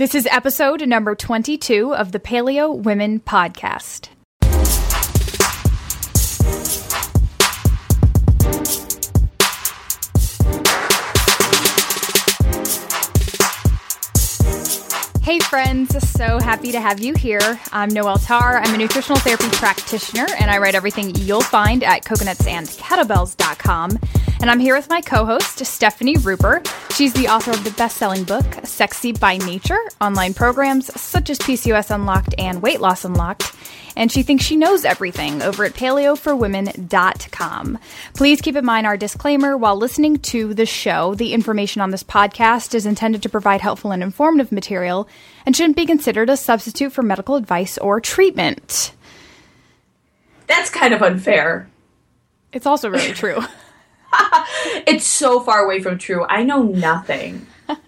This is episode number 22 of the Paleo Women Podcast. Hey friends, so happy to have you here. I'm Noelle Tarr. I'm a nutritional therapy practitioner and I write everything you'll find at coconutsandkettlebells.com. And I'm here with my co host, Stefani Ruper. She's the author of the best selling book, Sexy by Nature, online programs such as PCOS Unlocked and Weight Loss Unlocked and she thinks she knows everything over at paleoforwomen.com. Please keep in mind our disclaimer while listening to the show. The information on this podcast is intended to provide helpful and informative material and shouldn't be considered a substitute for medical advice or treatment. That's kind of unfair. It's also really true. it's so far away from true. I know nothing. but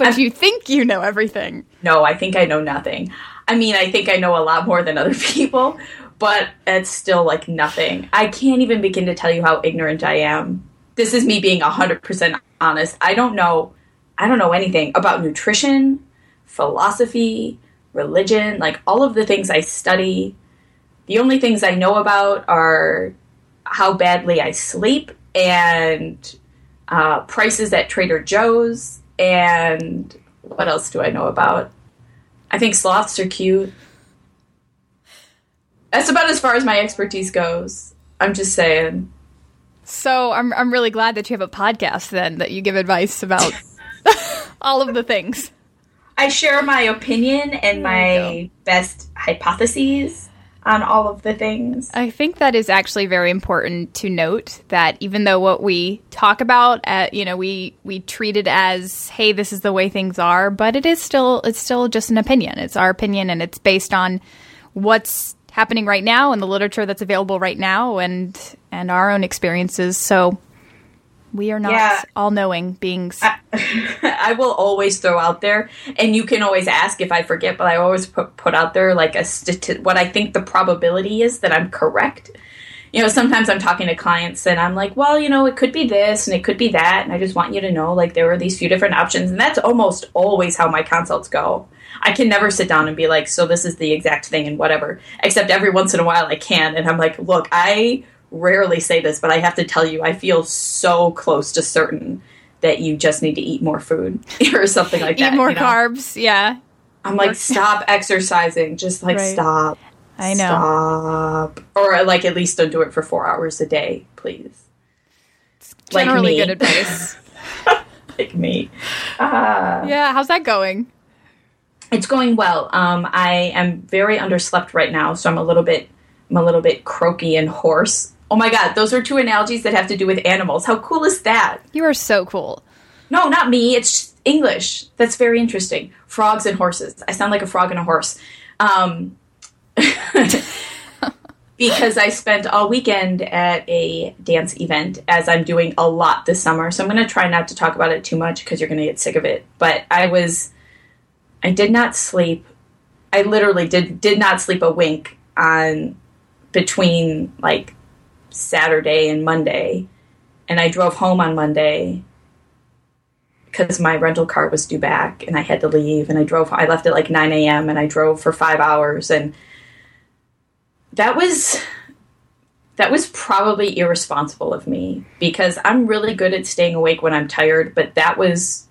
I'm, you think you know everything. No, I think I know nothing. I mean, I think I know a lot more than other people, but it's still like nothing. I can't even begin to tell you how ignorant I am. This is me being 100% honest. I don't know I don't know anything about nutrition, philosophy, religion, like all of the things I study. The only things I know about are how badly I sleep and uh, prices at Trader Joe's and what else do I know about? I think sloths are cute. That's about as far as my expertise goes. I'm just saying. So I'm I'm really glad that you have a podcast then that you give advice about all of the things. I share my opinion and my best hypotheses on all of the things. I think that is actually very important to note that even though what we talk about, uh, you know, we we treat it as, hey, this is the way things are, but it is still it's still just an opinion. It's our opinion, and it's based on what's happening right now and the literature that's available right now, and and our own experiences. So we are not yeah. all knowing beings. I, I, will always throw out there, and you can always ask if I forget, but I always put, put out there like a stati- what I think the probability is that I'm correct. You know, sometimes I'm talking to clients and I'm like, well, you know, it could be this and it could be that, and I just want you to know like there are these few different options, and that's almost always how my consults go. I can never sit down and be like, so this is the exact thing and whatever. Except every once in a while I can, and I'm like, look, I rarely say this, but I have to tell you, I feel so close to certain that you just need to eat more food or something like that. Eat more you know? carbs, yeah. I'm like, stop exercising. Just like, right. stop. I know. Stop. Or like, at least don't do it for four hours a day, please. It's generally like good advice. like me. Uh, yeah, how's that going? It's going well. Um, I am very underslept right now, so I'm a little bit, I'm a little bit croaky and hoarse. Oh my god, those are two analogies that have to do with animals. How cool is that? You are so cool. No, not me. It's English. That's very interesting. Frogs and horses. I sound like a frog and a horse. Um, because I spent all weekend at a dance event, as I'm doing a lot this summer. So I'm going to try not to talk about it too much because you're going to get sick of it. But I was, I did not sleep. I literally did did not sleep a wink on between like Saturday and Monday. And I drove home on Monday because my rental car was due back and I had to leave. And I drove, I left at like 9 a.m. and I drove for five hours. And that was. That was probably irresponsible of me because I'm really good at staying awake when I'm tired, but that was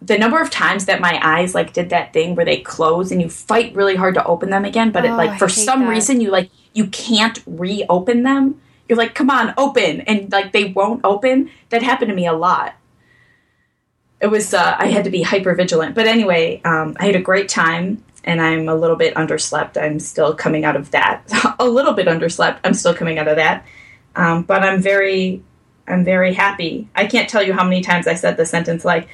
the number of times that my eyes like did that thing where they close and you fight really hard to open them again, but oh, it like for some that. reason you like you can't reopen them. You're like, come on, open, and like they won't open. That happened to me a lot. It was uh, I had to be hyper vigilant, but anyway, um, I had a great time, and I'm a little bit underslept. I'm still coming out of that. a little bit underslept. I'm still coming out of that, um, but I'm very, I'm very happy. I can't tell you how many times I said the sentence like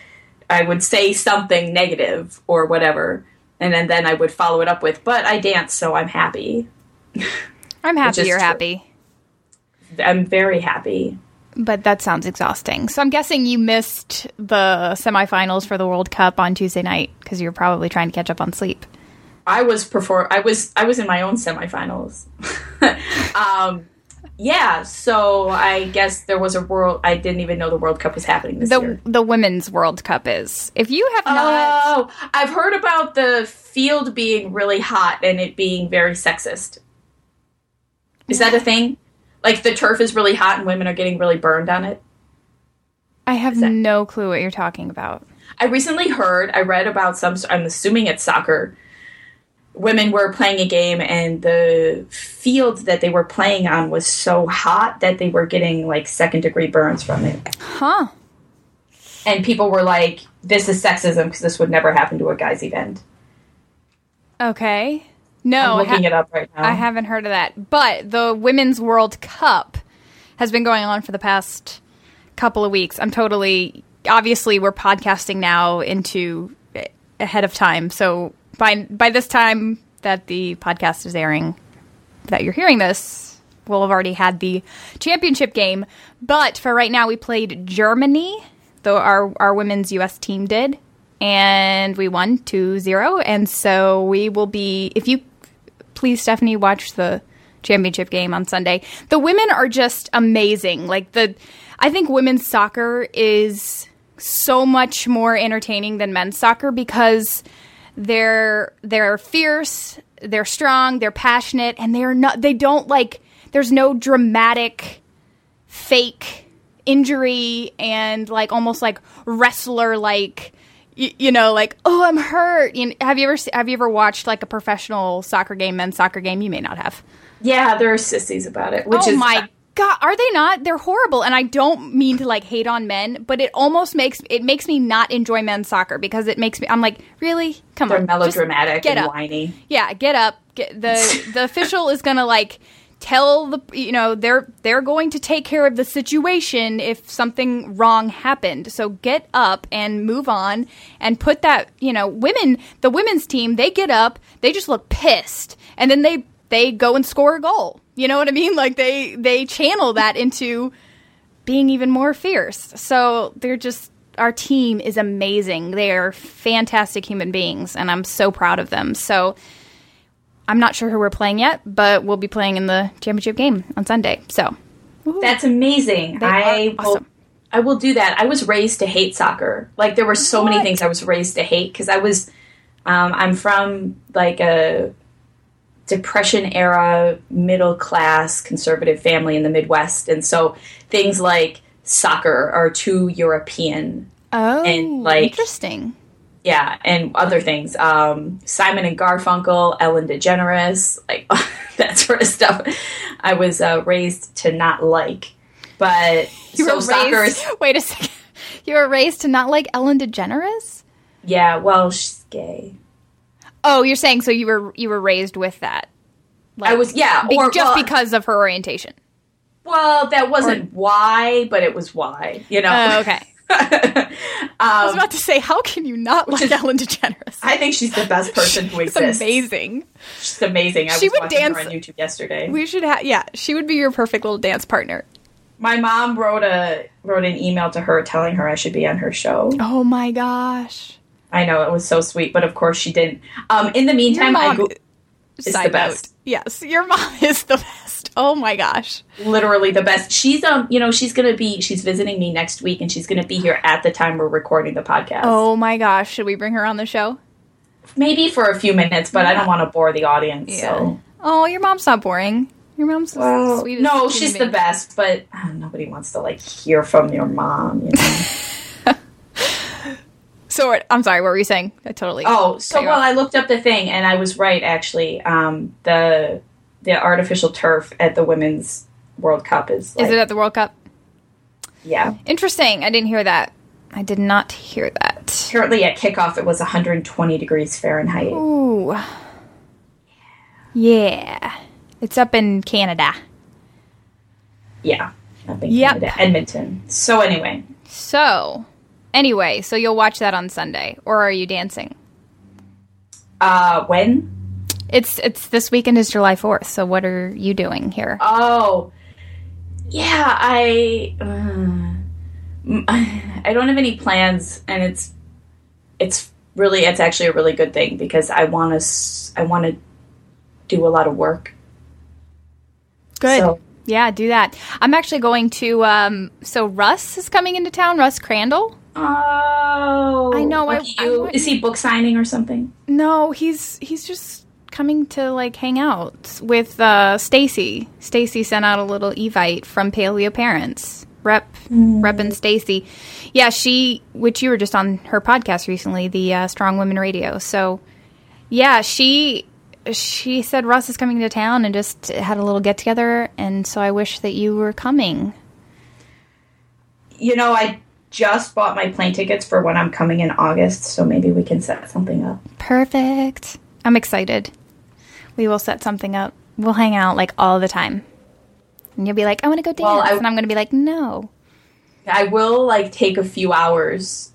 I would say something negative or whatever, and then, then I would follow it up with, "But I dance, so I'm happy." I'm happy you're true. happy. I'm very happy. But that sounds exhausting. So I'm guessing you missed the semifinals for the World Cup on Tuesday night because you're probably trying to catch up on sleep. I was perform. I was I was in my own semifinals. um, yeah, so I guess there was a world. I didn't even know the World Cup was happening this The year. the women's World Cup is. If you have not, Oh, I've heard about the field being really hot and it being very sexist. Is that a thing? Like the turf is really hot and women are getting really burned on it? I have that- no clue what you're talking about. I recently heard, I read about some, I'm assuming it's soccer. Women were playing a game and the field that they were playing on was so hot that they were getting like second degree burns from it. Huh? And people were like, this is sexism because this would never happen to a guy's event. Okay. No, I'm looking ha- it up right now. I haven't heard of that. But the Women's World Cup has been going on for the past couple of weeks. I'm totally obviously we're podcasting now into eh, ahead of time. So by by this time that the podcast is airing that you're hearing this, we'll have already had the championship game. But for right now we played Germany, though our our women's US team did. And we won 2-0 and so we will be if you please stefani watch the championship game on sunday the women are just amazing like the i think women's soccer is so much more entertaining than men's soccer because they're they're fierce they're strong they're passionate and they're not they don't like there's no dramatic fake injury and like almost like wrestler like you, you know like oh i'm hurt. You know, have you ever have you ever watched like a professional soccer game men's soccer game? You may not have. Yeah, there are sissies about it, which oh is my god are they not they're horrible and i don't mean to like hate on men but it almost makes it makes me not enjoy men's soccer because it makes me i'm like really come they're on just melodramatic get and up. whiny. Yeah, get up. Get the the official is gonna like tell the you know they're they're going to take care of the situation if something wrong happened. So get up and move on and put that you know women the women's team they get up they just look pissed and then they they go and score a goal. You know what I mean? Like they they channel that into being even more fierce. So they're just our team is amazing. They are fantastic human beings, and I'm so proud of them. So I'm not sure who we're playing yet, but we'll be playing in the championship game on Sunday. So That's amazing. They I are will. awesome. I will do that. I was raised to hate soccer. Like there were so many things I was raised to hate because I was. Um, I'm from like a depression era middle class conservative family in the Midwest, and so things like soccer are too European. oh, And, like- interesting. Yeah, and other things. Um, Simon and Garfunkel, Ellen DeGeneres, like that sort of stuff. I was uh, raised to not like, but You so were soccer raised. is Wait a second. You were raised to not like Ellen DeGeneres. yeah. Well, she's gay. Oh, you're saying so you were you were raised with that. Like, I was yeah, be- or just well, because of her orientation. Well, that wasn't why, but it was why. You know. Oh, okay. I was um, about to say, how can you not like is- Ellen DeGeneres? I think she's the best person who exists. amazing. She's amazing. I She was would watching dance- her on YouTube yesterday. We should have. Yeah, she would be your perfect little dance partner. My mom wrote a wrote an email to her telling her I should be on her show. Oh my gosh. I know it was so sweet, but of course she didn't. Um, in the meantime, I go- is side the best. note. Yes, your mom is the best. Oh my gosh. literally the best. She's um, you know, she's gonna be she's visiting me next week, and she's gonna be here at the time we're recording the podcast. Oh my gosh. Should we bring her on the show? maybe for a few minutes, but I don't want to bore the audience. So Oh, your mom's not boring. Your mom's the well, sweetest. no, she's the best, but uh, nobody wants to like hear from your mom. You know? So what- I'm sorry. What were you saying? I totally. oh, so well, off. I looked up the thing, and I was right actually. Um, the the artificial turf at the women's World Cup is like, Is it at the World Cup? yeah. Interesting. I didn't hear that. I did not hear that. Currently at kickoff, it was 120 degrees Fahrenheit. Ooh. Yeah. It's up in Canada. Yeah, up in Yep. Canada, Edmonton. So anyway, So, anyway, so you'll watch that on Sunday, or are you dancing? uh, when? It's it's this weekend is July Fourth. So what are you doing here? Oh, yeah. I uh, I don't have any plans, and it's it's really it's actually a really good thing because I want to I want to do a lot of work. Good. So Yeah, do that. I'm actually going to. Um, so Russ is coming into town. Russ Crandall. Oh, I know. I, I, is he book signing or something? No, he's he's just coming to like hang out with uh, Stacy. Stacy sent out a little evite from Paleo Parents. Rep, mm. Rep, and Stacy. Yeah, she, which you were just on her podcast recently, the uh, Strong Women Radio. So, yeah, she she said Russ is coming to town and just had a little get together, and so I wish that you were coming. You know, I just bought my plane tickets for when I'm coming in August, so maybe we can set something up. Perfect. I'm excited. We will set something up. We'll hang out like all the time. And you'll be like, I want to go dance. Well, I, and I'm going to be like, no. I will like take a few hours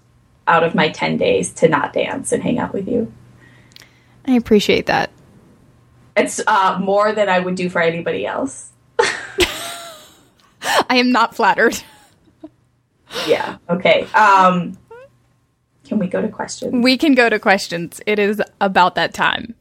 out of my 10 days to not dance and hang out with you. I appreciate that. It's uh, more than I would do for anybody else. I am not flattered. yeah. Okay. Um, can we go to questions? We can go to questions. It is about that time.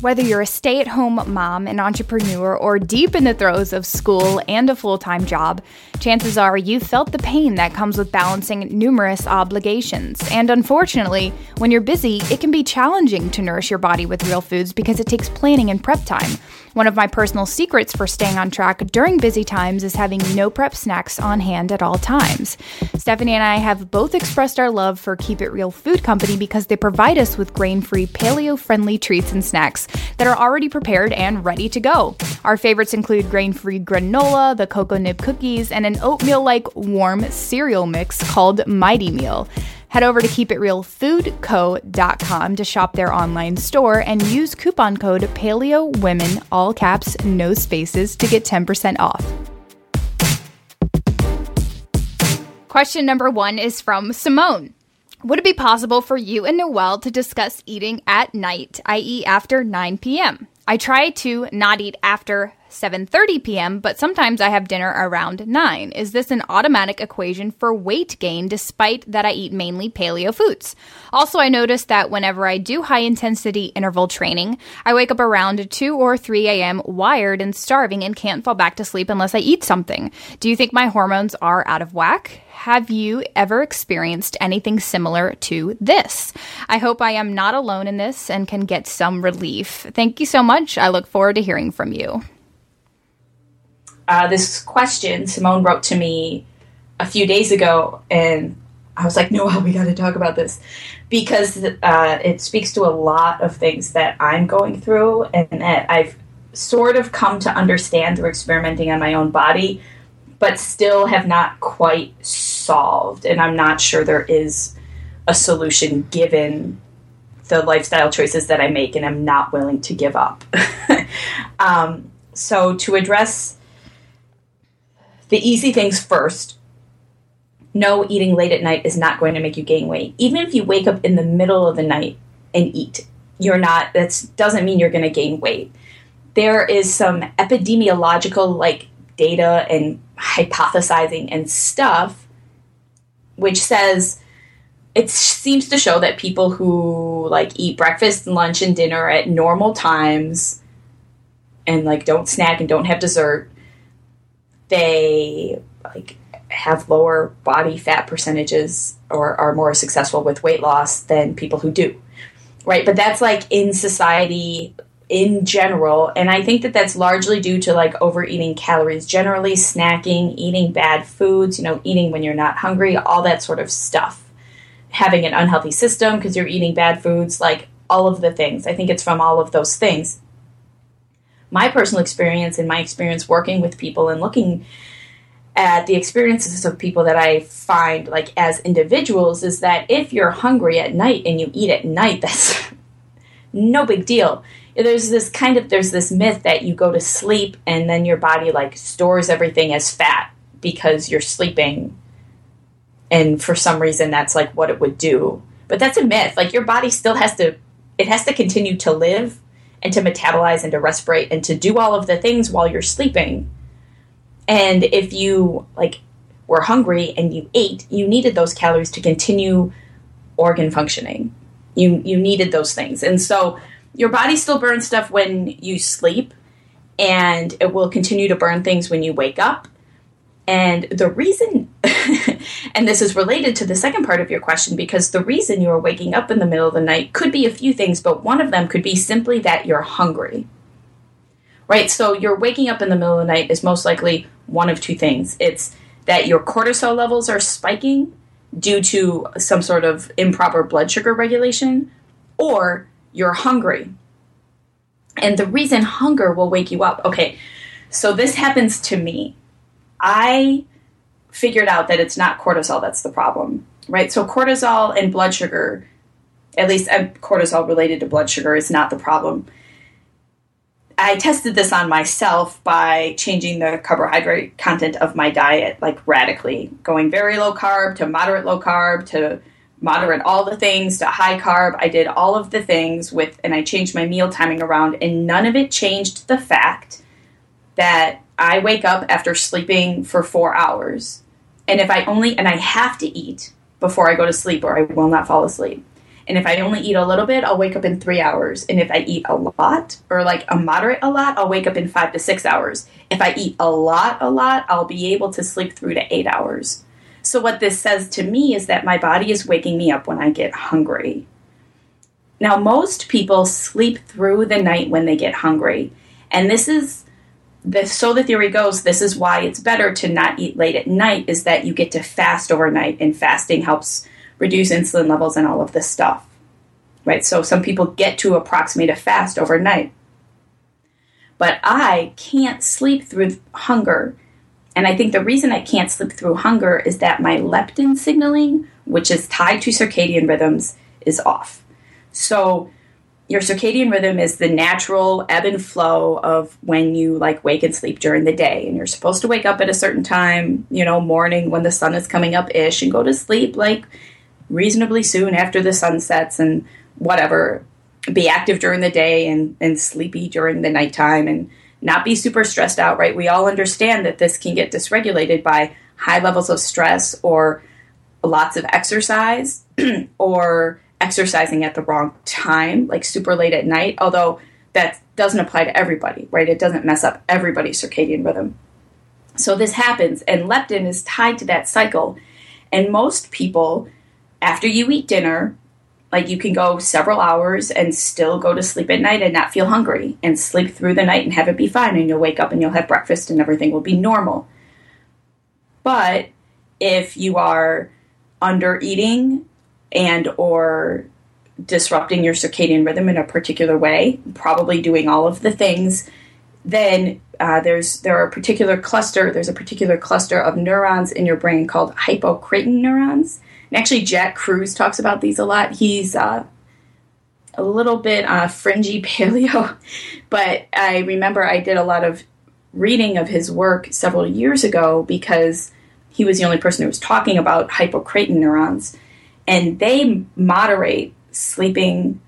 Whether you're a stay at home mom, an entrepreneur, or deep in the throes of school and a full time job, chances are you've felt the pain that comes with balancing numerous obligations. And unfortunately, when you're busy, it can be challenging to nourish your body with real foods because it takes planning and prep time. One of my personal secrets for staying on track during busy times is having no prep snacks on hand at all times. Stefani and I have both expressed our love for Keep It Real Food Company because they provide us with grain free, paleo friendly treats and snacks that are already prepared and ready to go. Our favorites include grain free granola, the cocoa nib cookies, and an oatmeal like warm cereal mix called Mighty Meal. Head over to keepitrealfoodco.com to shop their online store and use coupon code PaleoWomen, all caps, no spaces, to get 10% off. Question number one is from Simone. Would it be possible for you and Noelle to discuss eating at night, i.e., after 9 p.m.? I try to not eat after 7:30 p.m., but sometimes I have dinner around 9. Is this an automatic equation for weight gain despite that I eat mainly paleo foods? Also, I noticed that whenever I do high intensity interval training, I wake up around 2 or 3 a.m. wired and starving and can't fall back to sleep unless I eat something. Do you think my hormones are out of whack? Have you ever experienced anything similar to this? I hope I am not alone in this and can get some relief. Thank you so much. I look forward to hearing from you uh, this question Simone wrote to me a few days ago, and I was like, "No, we got to talk about this," because uh, it speaks to a lot of things that I'm going through, and that I've sort of come to understand through experimenting on my own body, but still have not quite solved. And I'm not sure there is a solution given the lifestyle choices that I make, and I'm not willing to give up. um, so, to address the easy things first. No, eating late at night is not going to make you gain weight. Even if you wake up in the middle of the night and eat, you're not, that doesn't mean you're going to gain weight. There is some epidemiological like data and hypothesizing and stuff which says it seems to show that people who like eat breakfast and lunch and dinner at normal times and like don't snack and don't have dessert they like have lower body fat percentages or are more successful with weight loss than people who do. Right? But that's like in society in general. And i think that that's largely due to like overeating calories generally snacking eating bad foods you know eating when you're not hungry all that sort of stuff. Having an unhealthy system because you're eating bad foods like all of the things. I think it's from all of those things my personal experience and my experience working with people and looking at the experiences of people that I find like as individuals is that if you're hungry at night and you eat at night, that's no big deal. There's this kind of there's this myth that you go to sleep and then your body like stores everything as fat because you're sleeping and for some reason that's like what it would do. But that's a myth. Like your body still has to it has to continue to live and to metabolize and to respirate and to do all of the things while you're sleeping. And if you like were hungry and you ate, you needed those calories to continue organ functioning. You you needed those things. And so your body still burns stuff when you sleep. and it will continue to burn things when you wake up. And the reason, and this is related to the second part of your question, because the reason you are waking up in the middle of the night could be a few things, but one of them could be simply that you're hungry. Right? So you're waking up in the middle of the night is most likely one of two things. It's that your cortisol levels are spiking due to some sort of improper blood sugar regulation, or you're hungry. And the reason hunger will wake you up, okay, so this happens to me. I figured out that it's not cortisol that's the problem, right? So cortisol and blood sugar, at least uh, cortisol related to blood sugar, is not the problem. I tested this on myself by changing the carbohydrate content of my diet like radically, going very low carb to moderate low carb to moderate all the things to high carb. I did all of the things with, and I changed my meal timing around, and none of it changed the fact that I wake up after sleeping for four hours. And if I only, and I have to eat before I go to sleep or I will not fall asleep. And if I only eat a little bit, I'll wake up in three hours. And if I eat a lot or like a moderate a lot, I'll wake up in five to six hours. If I eat a lot, a lot, I'll be able to sleep through to eight hours. So, what this says to me is that my body is waking me up when I get hungry. Now, most people sleep through the night when they get hungry. And this is so the theory goes this is why it's better to not eat late at night is that you get to fast overnight and fasting helps reduce insulin levels and all of this stuff. Right? So some people get to approximate a fast overnight. But I can't sleep through hunger. And I think the reason I can't sleep through hunger is that my leptin signaling, which is tied to circadian rhythms, is off. So your circadian rhythm is the natural ebb and flow of when you like wake and sleep during the day. And you're supposed to wake up at a certain time you know morning when the sun is coming up ish and go to sleep like reasonably soon after the sun sets and whatever. Be active during the day and, and sleepy during the nighttime and not be super stressed out right? We all understand that this can get dysregulated by high levels of stress or lots of exercise or exercising at the wrong time like super late at night although that doesn't apply to everybody right? It doesn't mess up everybody's circadian rhythm. So this happens and leptin is tied to that cycle. And most people after you eat dinner, like you can go several hours and still go to sleep at night and not feel hungry and sleep through the night and have it be fine and you'll wake up and you'll have breakfast and everything will be normal. But if you are under eating and or disrupting your circadian rhythm in a particular way, probably doing all of the things, then uh, there's there are a particular cluster. There's a particular cluster of neurons in your brain called hypocretin neurons, and actually, Jack Kruse talks about these a lot. He's uh, a little bit uh, fringy paleo, but I remember I did a lot of reading of his work several years ago because he was the only person who was talking about hypocretin neurons, and they moderate sleeping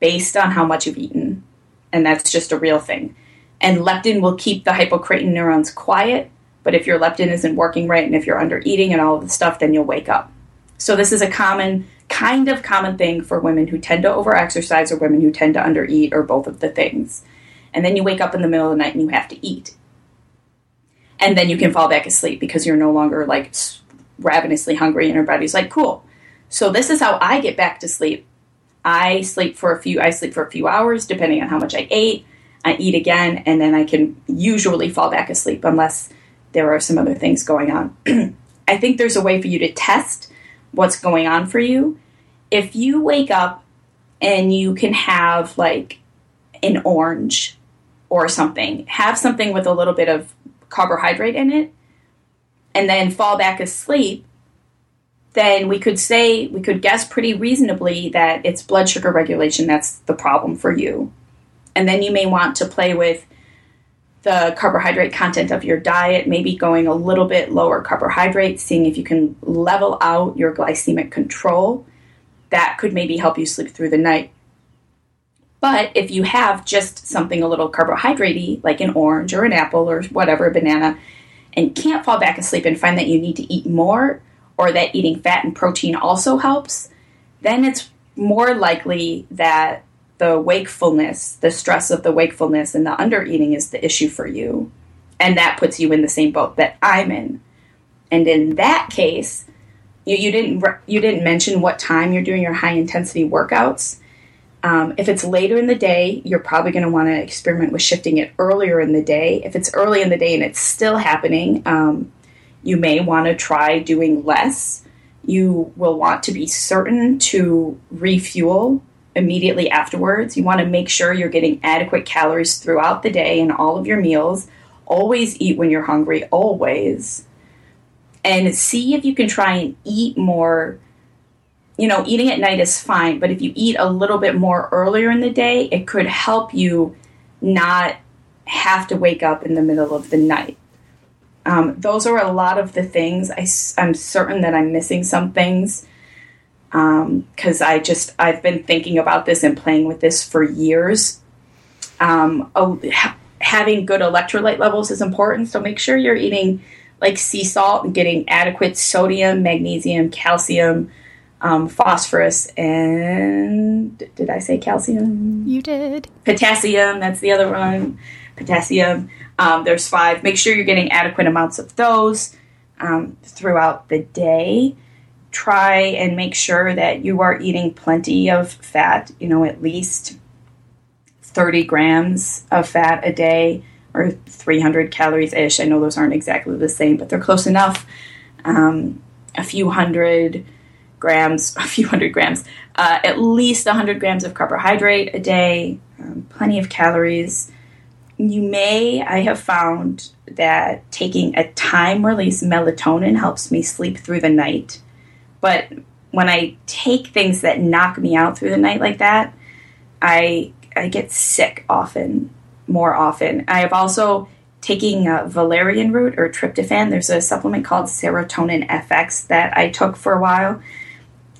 based on how much you've eaten, and that's just a real thing. And leptin will keep the hypocretin neurons quiet, but if your leptin isn't working right and if you're under eating and all of the stuff, then you'll wake up. So this is a common kind of common thing for women who tend to overexercise or women who tend to undereat or both of the things. And then you wake up in the middle of the night and you have to eat. And then you can fall back asleep because you're no longer like ravenously hungry and your body's like, cool. So this is how I get back to sleep. I sleep for a few I sleep for a few hours depending on how much I ate. I eat again and then I can usually fall back asleep unless there are some other things going on. I think there's a way for you to test what's going on for you. If you wake up and you can have like an orange or something, have something with a little bit of carbohydrate in it, and then fall back asleep, then we could say, we could guess pretty reasonably that it's blood sugar regulation that's the problem for you. And then you may want to play with the carbohydrate content of your diet, maybe going a little bit lower carbohydrate, seeing if you can level out your glycemic control. That could maybe help you sleep through the night. But if you have just something a little carbohydratey, like an orange or an apple or whatever, a banana, and can't fall back asleep and find that you need to eat more, or that eating fat and protein also helps, then it's more likely that the wakefulness, the stress of the wakefulness and the under eating is the issue for you. And that puts you in the same boat that I'm in. And in that case, you, you didn't you didn't mention what time you're doing your high intensity workouts. Um, if it's later in the day, you're probably going to want to experiment with shifting it earlier in the day. If it's early in the day and it's still happening, um, you may want to try doing less. You will want to be certain to refuel immediately afterwards. You want to make sure you're getting adequate calories throughout the day and all of your meals. Always eat when you're hungry, always. And see if you can try and eat more. You know, eating at night is fine, but if you eat a little bit more earlier in the day, it could help you not have to wake up in the middle of the night. Um, those are a lot of the things. I, I'm certain that I'm missing some things because um, I just I've been thinking about this and playing with this for years. Um, oh, ha- having good electrolyte levels is important, so make sure you're eating like sea salt and getting adequate sodium, magnesium, calcium, um, phosphorus, and did I say calcium? You did. Potassium. That's the other one. Potassium. Um, there's five. Make sure you're getting adequate amounts of those um, throughout the day try and make sure that you are eating plenty of fat, you know, at least 30 grams of fat a day or 300 calories ish. I know those aren't exactly the same, but they're close enough. Um, a few hundred grams, a few hundred grams, uh, at least 100 grams of carbohydrate a day, um, plenty of calories. You may, I have found that taking a time release melatonin helps me sleep through the night. But when I take things that knock me out through the night like that, I I get sick often, more often. I have also taking valerian root or tryptophan. There's a supplement called Serotonin FX that I took for a while.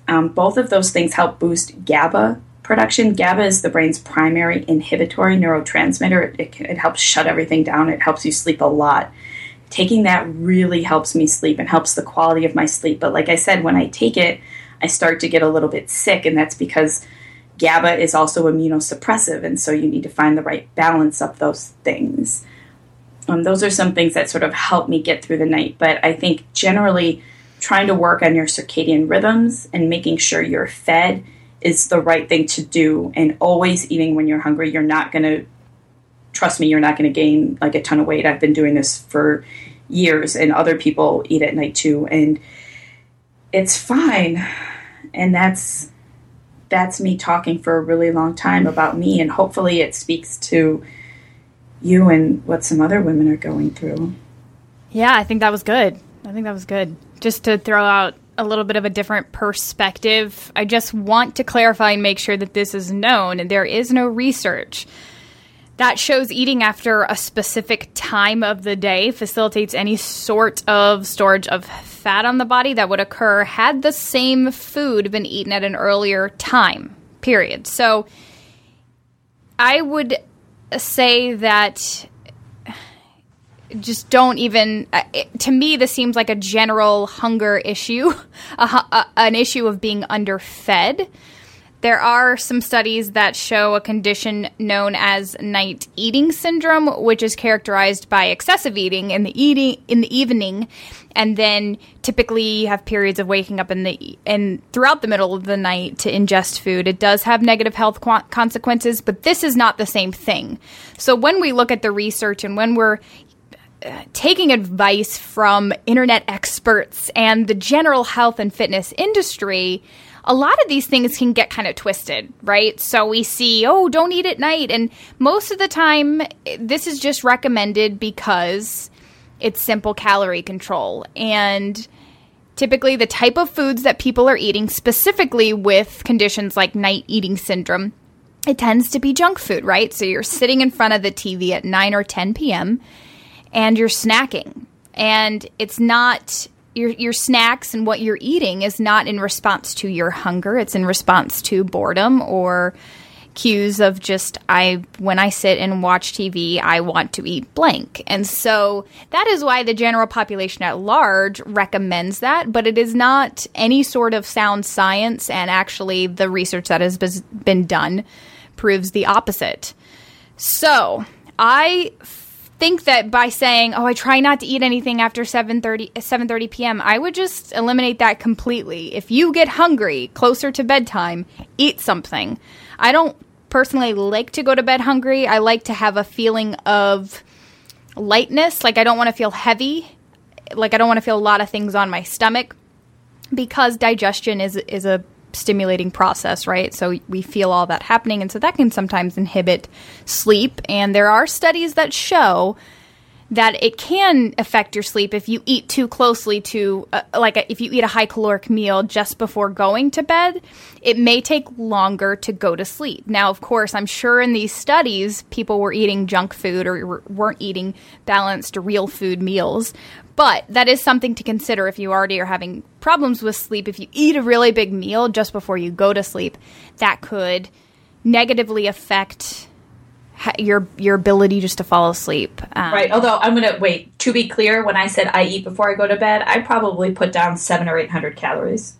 Um, both of those things help boost GABA production. GABA is the brain's primary inhibitory neurotransmitter. It, it, it helps shut everything down. It helps you sleep a lot taking that really helps me sleep and helps the quality of my sleep. But like I said, when I take it, I start to get a little bit sick, and that's because GABA is also immunosuppressive, and so you need to find the right balance of those things. Um, those are some things that sort of help me get through the night. But I think generally, trying to work on your circadian rhythms and making sure you're fed is the right thing to do, and always eating when you're hungry. You're not going to trust me, you're not going to gain like a ton of weight. I've been doing this for years, and other people eat at night too, and it's fine. And that's that's me talking for a really long time about me, and hopefully it speaks to you and what some other women are going through. Yeah, I think that was good. I think that was good. Just to throw out a little bit of a different perspective, I just want to clarify and make sure that this is known, there is no research that shows eating after a specific time of the day facilitates any sort of storage of fat on the body that would occur had the same food been eaten at an earlier time, period. So I would say that just don't even uh, to me this seems like a general hunger issue a, a, an issue of being underfed there are some studies that show a condition known as night eating syndrome, which is characterized by excessive eating in the eating in the evening, and then typically you have periods of waking up in the and throughout the middle of the night to ingest food. It does have negative health qu- consequences, but this is not the same thing. So when we look at the research and when we're taking advice from internet experts and the general health and fitness industry, a lot of these things can get kind of twisted, right? So we see, oh, don't eat at night. And most of the time, this is just recommended because it's simple calorie control. And typically, the type of foods that people are eating, specifically with conditions like night eating syndrome, it tends to be junk food, right? So you're sitting in front of the TV at 9 or 10 p.m. and you're snacking. And it's not your your snacks and what you're eating is not in response to your hunger it's in response to boredom or cues of just I when I sit and watch TV I want to eat blank. And so that is why the general population at large recommends that, but it is not any sort of sound science and actually the research that has been done proves the opposite. So, I think that by saying, "Oh, I try not to eat anything after 7:30 7:30 p.m." I would just eliminate that completely. If you get hungry closer to bedtime, eat something. I don't personally like to go to bed hungry. I like to have a feeling of lightness, like I don't want to feel heavy, like I don't want to feel a lot of things on my stomach because digestion is is a stimulating process, right? So we feel all that happening. And so that can sometimes inhibit sleep. And there are studies that show that it can affect your sleep if you eat too closely to uh, like a, if you eat a high caloric meal just before going to bed it may take longer to go to sleep now of course i'm sure in these studies people were eating junk food or weren't eating balanced real food meals but that is something to consider if you already are having problems with sleep. If you eat a really big meal just before you go to sleep, that could negatively affect your your ability just to fall asleep. Um, right. Although I'm gonna wait. To be clear, when I said I eat before I go to bed, I probably put down seven or eight hundred calories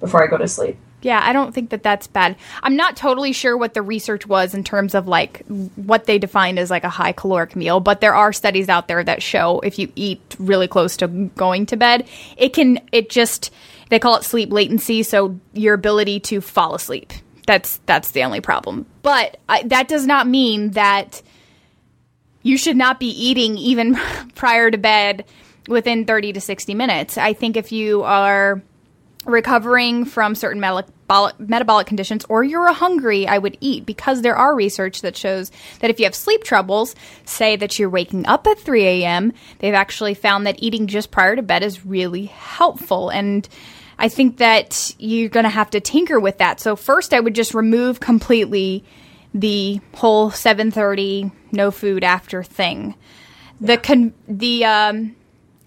before I go to sleep. Yeah, I don't think that that's bad. I'm not totally sure what the research was in terms of like what they defined as like a high caloric meal, but there are studies out there that show if you eat really close to going to bed, it can it just they call it sleep latency, so your ability to fall asleep. That's that's the only problem. But I, that does not mean that you should not be eating even prior to bed within 30 to 60 minutes. I think if you are recovering from certain metabolic, metabolic conditions or you're hungry, I would eat because there are research that shows that if you have sleep troubles, say that you're waking up at 3 a.m., they've actually found that eating just prior to bed is really helpful. And I think that you're going to have to tinker with that. So first I would just remove completely the whole 7:30 no food after thing. The con- the um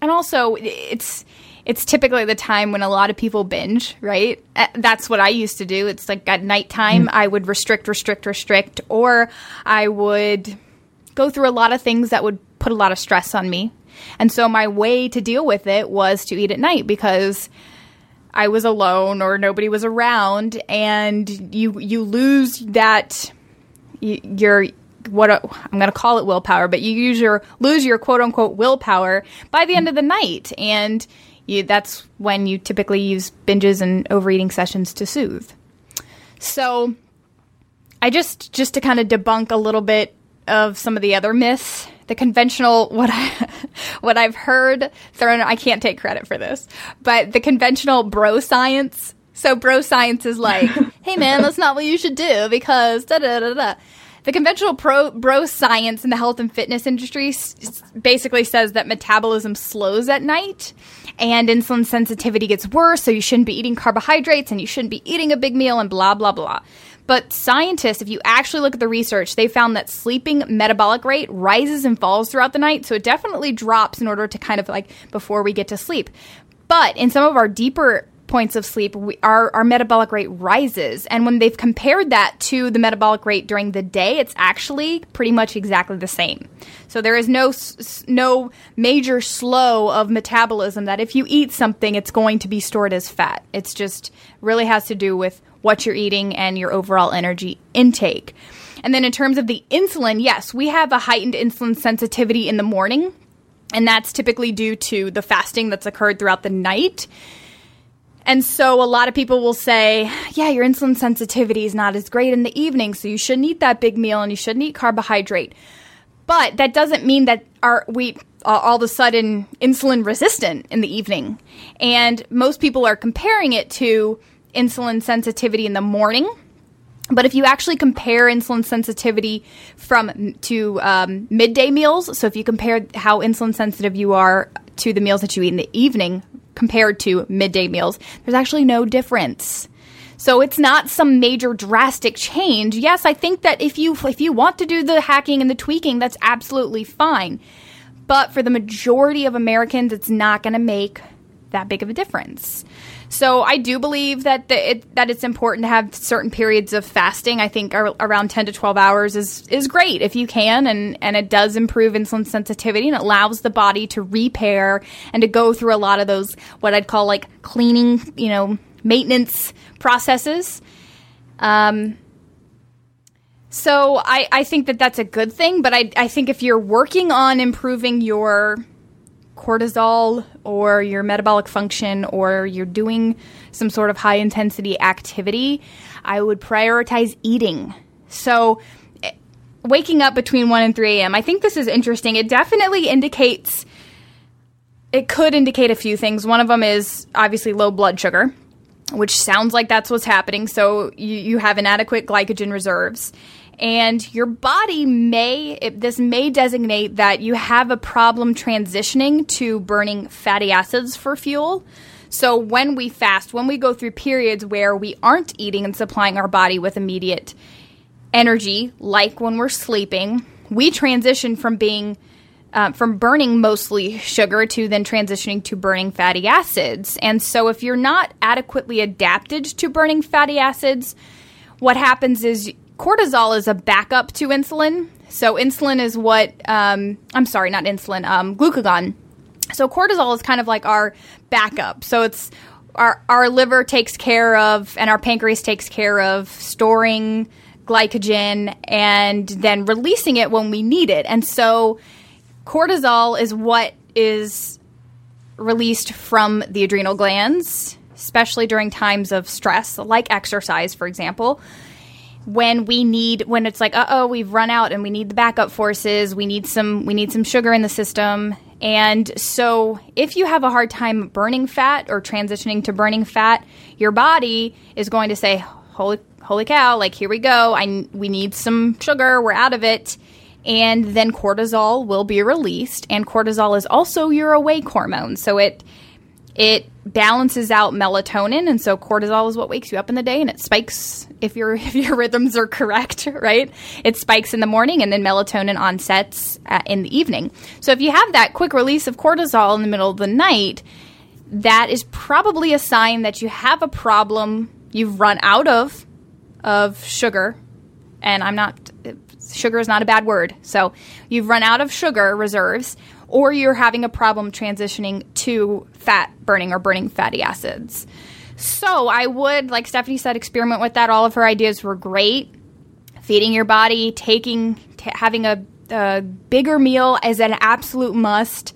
and also it's it's typically the time when a lot of people binge, right? Uh, that's what I used to do. It's like at nighttime, mm. I would restrict, restrict, restrict, or I would go through a lot of things that would put a lot of stress on me. And so my way to deal with it was to eat at night because I was alone or nobody was around and you you lose that your what I'm going to call it willpower, but you use your lose your quote unquote willpower by the end of the night and you, that's when you typically use binges and overeating sessions to soothe. So, I just just to kind of debunk a little bit of some of the other myths, the conventional what I what I've heard thrown. I can't take credit for this, but the conventional bro science. So bro science is like, hey man, that's not what you should do because da da da da. The conventional pro, bro science in the health and fitness industry s- basically says that metabolism slows at night and insulin sensitivity gets worse, so you shouldn't be eating carbohydrates and you shouldn't be eating a big meal and blah, blah, blah. But scientists, if you actually look at the research, they found that sleeping metabolic rate rises and falls throughout the night. So it definitely drops in order to kind of like before we get to sleep. But in some of our deeper points of sleep, we, our, our metabolic rate rises. And when they've compared that to the metabolic rate during the day, it's actually pretty much exactly the same. So there is no, no major slow of metabolism that if you eat something, it's going to be stored as fat. It's just really has to do with what you're eating and your overall energy intake. And then in terms of the insulin, yes, we have a heightened insulin sensitivity in the morning. And that's typically due to the fasting that's occurred throughout the night. And so a lot of people will say, yeah, your insulin sensitivity is not as great in the evening, so you shouldn't eat that big meal and you shouldn't eat carbohydrate. But that doesn't mean that our we are all of a sudden insulin resistant in the evening. And most people are comparing it to insulin sensitivity in the morning. But if you actually compare insulin sensitivity from to um, midday meals, so if you compare how insulin sensitive you are to the meals that you eat in the evening compared to midday meals, there's actually no difference. So it's not some major drastic change. Yes, I think that if you if you want to do the hacking and the tweaking, that's absolutely fine. But for the majority of Americans, it's not going to make that big of a difference. So I do believe that the, it, that it's important to have certain periods of fasting. I think around 10 to 12 hours is is great if you can and and it does improve insulin sensitivity and allows the body to repair and to go through a lot of those what I'd call like cleaning, you know, maintenance processes. Um So I, I think that that's a good thing, but I, I think if you're working on improving your cortisol or your metabolic function or you're doing some sort of high intensity activity, I would prioritize eating. So eh, waking up between 1 and 3 a.m., I think this is interesting. It definitely indicates, it could indicate a few things. One of them is obviously low blood sugar, which sounds like that's what's happening. So you, you have inadequate glycogen reserves and your body may it, this may designate that you have a problem transitioning to burning fatty acids for fuel. So when we fast when we go through periods where we aren't eating and supplying our body with immediate energy like when we're sleeping we transition from being uh, from burning mostly sugar to then transitioning to burning fatty acids. And so if you're not adequately adapted to burning fatty acids what happens is cortisol is a backup to insulin. So insulin is what um, I'm sorry, not insulin, um, glucagon. So cortisol is kind of like our backup. So it's our our liver takes care of and our pancreas takes care of storing glycogen and then releasing it when we need it. And so cortisol is what is released from the adrenal glands, especially during times of stress, like exercise, for example when we need when it's like uh oh we've run out and we need the backup forces we need some we need some sugar in the system. And so if you have a hard time burning fat or transitioning to burning fat your body is going to say holy holy cow like here we go. I we need some sugar. We're out of it. And then cortisol will be released and cortisol is also your awake hormone. So it it balances out melatonin and so cortisol is what wakes you up in the day and it spikes if your if your rhythms are correct right? It spikes in the morning and then melatonin onsets uh, in the evening. So if you have that quick release of cortisol in the middle of the night that is probably a sign that you have a problem you've run out of of sugar. And i'm not sugar is not a bad word. So you've run out of sugar reserves or you're having a problem transitioning to fat burning or burning fatty acids. So I would, like Stefani said, experiment with that. All of her ideas were great. Feeding your body, taking, t- having a, a bigger meal is an absolute must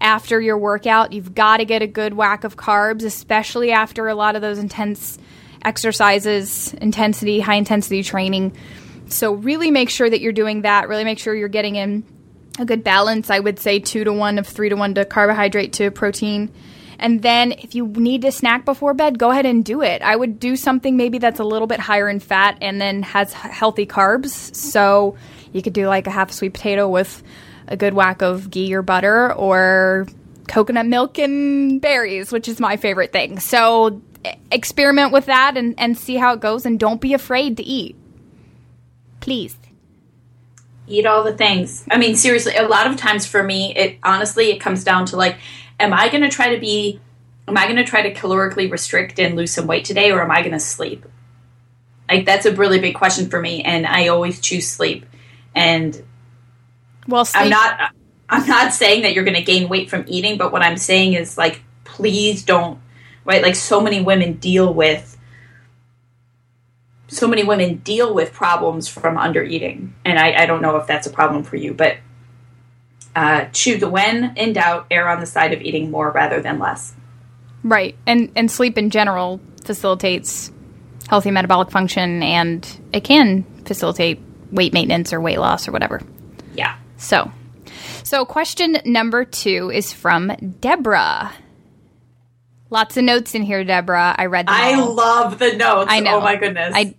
after your workout. You've got to get a good whack of carbs, especially after a lot of those intense exercises, intensity, high intensity training. So, really make sure that you're doing that. Really make sure you're getting in a good balance. I would say two to one of three to one to carbohydrate to protein. And then if you need to snack before bed, go ahead and do it. I would do something maybe that's a little bit higher in fat and then has healthy carbs. So you could do like a half sweet potato with a good whack of ghee or butter or coconut milk and berries, which is my favorite thing. So experiment with that and, and see how it goes and don't be afraid to eat. Please eat all the things. I mean, seriously, a lot of times for me, it honestly it comes down to like, am I going to try to be, am I going to try to calorically restrict and lose some weight today, or am I going to sleep? Like that's a really big question for me, and I always choose sleep. And well, sleep- I'm not. I'm not saying that you're going to gain weight from eating, but what I'm saying is like, please don't. Right, like so many women deal with so many women deal with problems from under eating, and I, I don't know if that's a problem for you, but uh, choose when in doubt, err on the side of eating more rather than less. Right, and and sleep in general facilitates healthy metabolic function, and it can facilitate weight maintenance or weight loss or whatever. Yeah. So, so question number two is from Deborah. Lots of notes in here, Deborah. I read them. I all. love the notes. I know. Oh my goodness. I.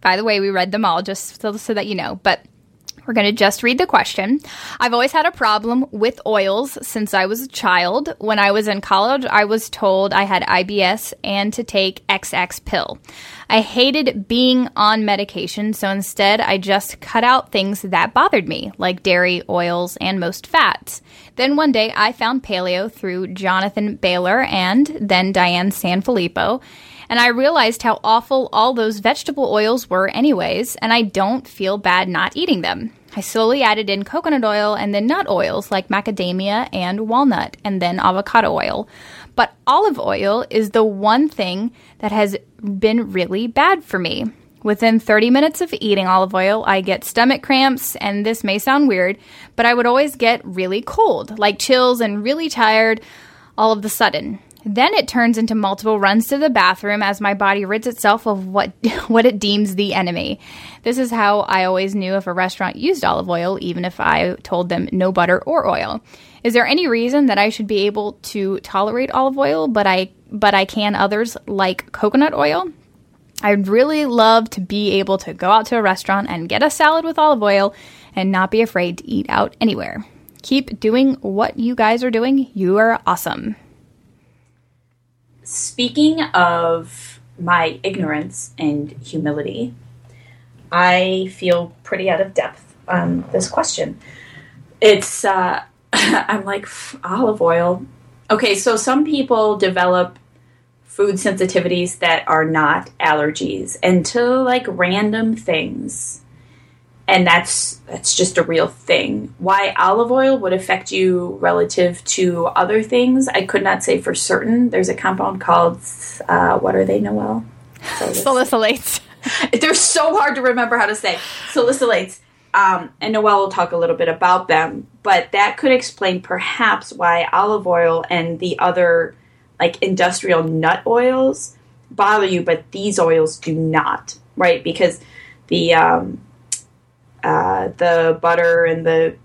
By the way, we read them all just so, so that you know. But we're going to just read the question. I've always had a problem with oils since I was a child. When I was in college, I was told I had IBS and to take XX pill. I hated being on medication, so instead I just cut out things that bothered me, like dairy, oils, and most fats. Then one day I found paleo through Jonathan Bailor and then Diane Sanfilippo and I realized how awful all those vegetable oils were, anyways, and I don't feel bad not eating them. I slowly added in coconut oil and then nut oils like macadamia and walnut, and then avocado oil. But olive oil is the one thing that has been really bad for me. Within 30 minutes of eating olive oil, I get stomach cramps, and this may sound weird, but I would always get really cold, like chills and really tired all of the sudden. Then it turns into multiple runs to the bathroom as my body rids itself of what what it deems the enemy. This is how I always knew if a restaurant used olive oil, even if I told them no butter or oil. Is there any reason that I should be able to tolerate olive oil, but I but I can others like coconut oil? I'd really love to be able to go out to a restaurant and get a salad with olive oil and not be afraid to eat out anywhere. Keep doing what you guys are doing. You are awesome. Speaking of my ignorance and humility, I feel pretty out of depth on this question. It's, uh, I'm like, olive oil. Okay, so some people develop food sensitivities that are not allergies and to like random things. And that's that's just a real thing. Why olive oil would affect you relative to other things i could not say for certain. There's a compound called uh, what are they Noelle? Salicylates. They're so hard to remember how to say. Salicylates. Um, and Noelle will talk a little bit about them but that could explain perhaps why olive oil and the other like industrial nut oils bother you, but these oils do not, right? Because the um, uh, the butter and the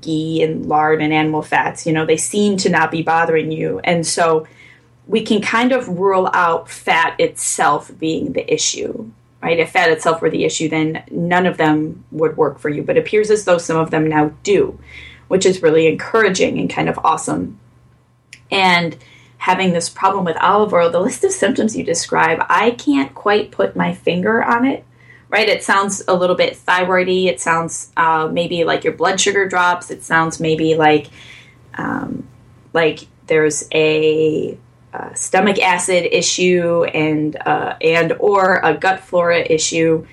ghee and lard and animal fats, you know, they seem to not be bothering you, and so we can kind of rule out fat itself being the issue, right? If fat itself were the issue, then none of them would work for you. But it appears as though some of them now do, which is really encouraging and kind of awesome. And having this problem with olive oil, the list of symptoms you describe, I can't quite put my finger on it. Right? It sounds a little bit thyroidy. It sounds uh, maybe like your blood sugar drops. It sounds maybe like um, like there's a, a, stomach acid issue and uh, and or a gut flora issue.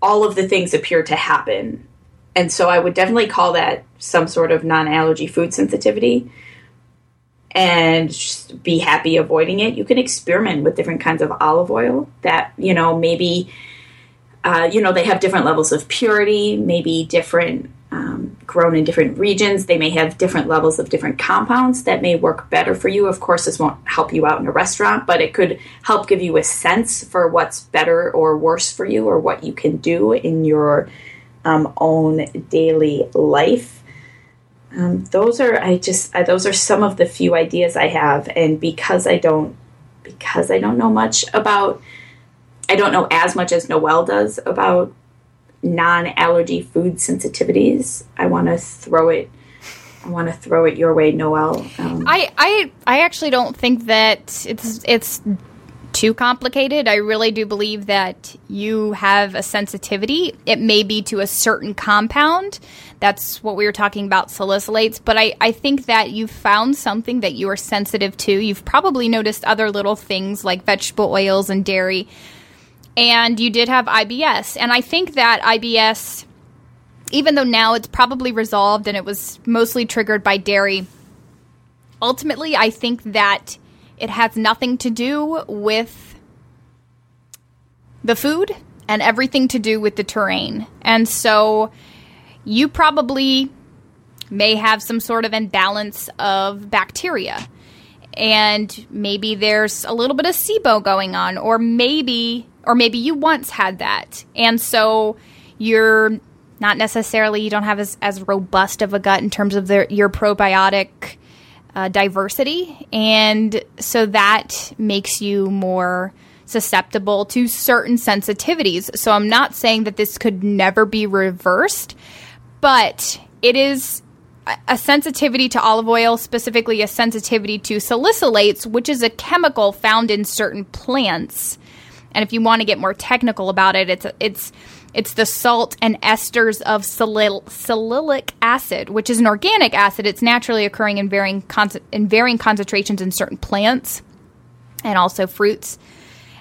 All of the things appear to happen and so I would definitely call that some sort of non allergy food sensitivity and just be happy avoiding it. You can experiment with different kinds of olive oil that, you know, maybe, uh, you know, they have different levels of purity, maybe different, um, grown in different regions. They may have different levels of different compounds that may work better for you. Of course, this won't help you out in a restaurant, but it could help give you a sense for what's better or worse for you or what you can do in your um, own daily life. Um, those are I just I, those are some of the few ideas I have, and because I don't because I don't know much about I don't know as much as Noelle does about non-allergy food sensitivities. I want to throw it. I want to throw it your way, Noelle. Um, I, I I actually don't think that it's it's too complicated. I really do believe that you have a sensitivity. It may be to a certain compound. That's what we were talking about, salicylates. But I, I think that you've found something that you are sensitive to. You've probably noticed other little things like vegetable oils and dairy. And you did have IBS. And I think that IBS, even though now it's probably resolved and it was mostly triggered by dairy, ultimately, I think that it has nothing to do with the food and everything to do with the terrain. And so you probably may have some sort of imbalance of bacteria. And maybe there's a little bit of SIBO going on, or maybe, or maybe you once had that. And so you're not necessarily, you don't have as, as robust of a gut in terms of your probiotic uh, diversity. And so that makes you more susceptible to certain sensitivities. So I'm not saying that this could never be reversed, but it is a sensitivity to olive oil, specifically a sensitivity to salicylates, which is a chemical found in certain plants. And if you want to get more technical about it, it's it's it's the salt and esters of salicylic acid, which is an organic acid. It's naturally occurring in varying con- in varying concentrations in certain plants and also fruits.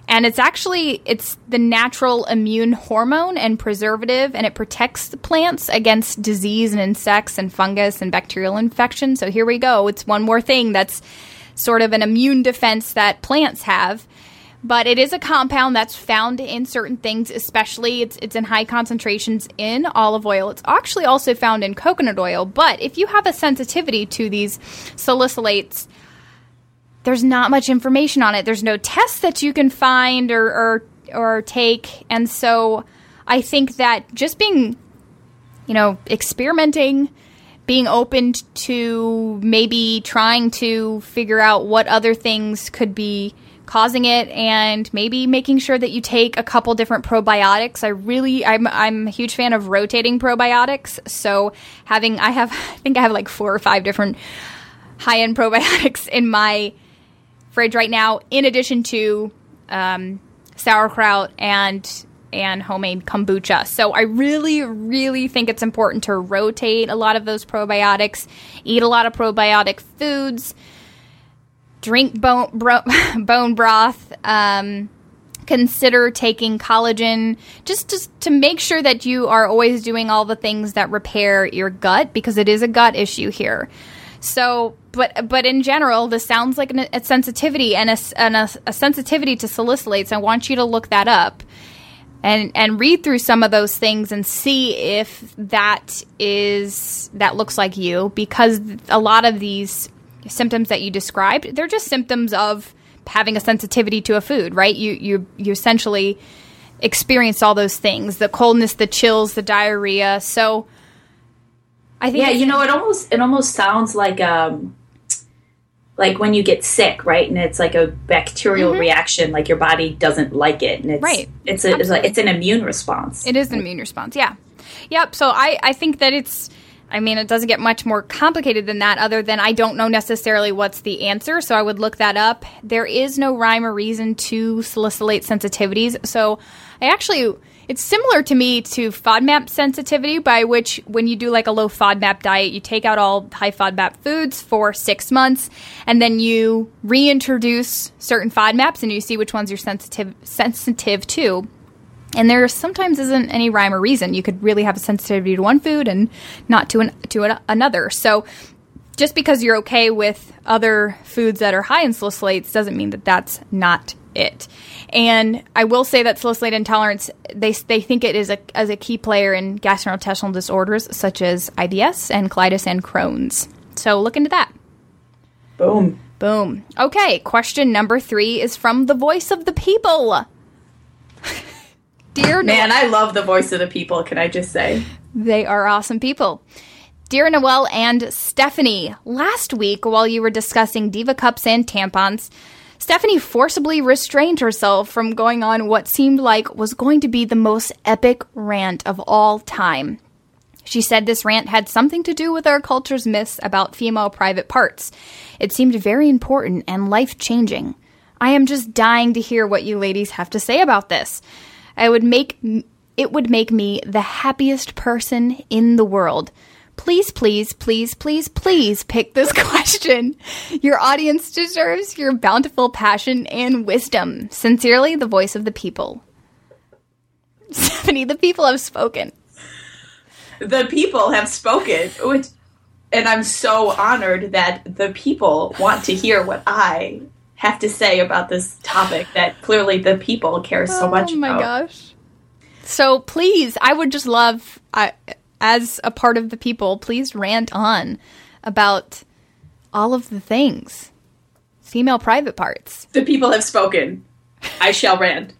And it's actually it's the natural immune hormone and preservative, and it protects the plants against disease and insects and fungus and bacterial infection. So here we go. It's one more thing that's sort of an immune defense that plants have. But it is a compound that's found in certain things, especially it's it's in high concentrations in olive oil. It's actually also found in coconut oil, but if you have a sensitivity to these salicylates, there's not much information on it. There's no tests that you can find or or, or take, and so I think that just being, you know, experimenting being open to maybe trying to figure out what other things could be causing it and maybe making sure that you take a couple different probiotics. I really I'm I'm a huge fan of rotating probiotics. So having I have I think I have like four or five different high-end probiotics in my fridge right now in addition to um, sauerkraut and and homemade kombucha. So I really, really think it's important to rotate a lot of those probiotics, eat a lot of probiotic foods, drink bone, bro, bone broth. Um, consider taking collagen just, just to make sure that you are always doing all the things that repair your gut because it is a gut issue here. So, but but in general, this sounds like an, a sensitivity and, a, and a, a sensitivity to salicylates. I want you to look that up and and read through some of those things and see if that is that looks like you because a lot of these symptoms that you described they're just symptoms of having a sensitivity to a food right you you you essentially experience all those things the coldness the chills the diarrhea so i think yeah you know it almost it almost sounds like um like when you get sick, right? And it's like a bacterial mm-hmm. reaction, like your body doesn't like it, and it's right. It's a, it's, like, it's an immune response. It is an immune response. Yeah, yep. So I I think that it's. I mean, it doesn't get much more complicated than that, other than I don't know necessarily what's the answer, so I would look that up. There is no rhyme or reason to salicylate sensitivities, so I actually it's similar to me to FODMAP sensitivity, by which when you do like a low FODMAP diet, you take out all high FODMAP foods for six months, and then you reintroduce certain FODMAPs, and you see which ones you're sensitive sensitive to. And there sometimes isn't any rhyme or reason. You could really have a sensitivity to one food and not to an, to an, another. So just because you're okay with other foods that are high in salicylates doesn't mean that that's not it. And I will say that salicylate intolerance, they, they think it is a, as a key player in gastrointestinal disorders such as IBS and colitis and Crohn's. So look into that. Boom. Boom. Okay, question number three is from the voice of the people. Dear Man, Noelle, I love the voice of the people, can I just say? They are awesome people. Dear Noelle and Stefani, last week while you were discussing Diva cups and tampons, Stefani forcibly restrained herself from going on what seemed like was going to be the most epic rant of all time. She said this rant had something to do with our culture's myths about female private parts. It seemed very important and life changing. I am just dying to hear what you ladies have to say about this. I would make it would make me the happiest person in the world please, please, please, please, please pick this question. Your audience deserves your bountiful passion and wisdom. Sincerely, the voice of the people. Stefani, the people have spoken. The people have spoken, which, and I'm so honored that the people want to hear what I have to say about this topic that clearly the people care so oh much about. Oh my about. gosh. So please, I would just love. I, as a part of the people, please rant on about all of the things. Female private parts. The people have spoken. I shall rant.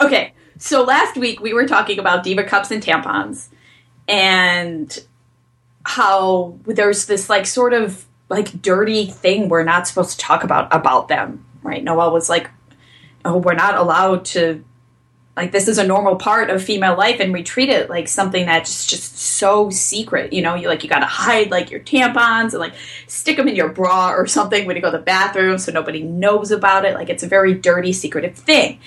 Okay, so last week we were talking about Diva cups and tampons and how there's this like sort of like dirty thing we're not supposed to talk about about them, right? Noelle was like, "Oh, we're not allowed to like this is a normal part of female life and we treat it like something that's just so secret you know? You like you gotta hide like your tampons and like stick them in your bra or something when you go to the bathroom so nobody knows about it. Like it's a very dirty secretive thing.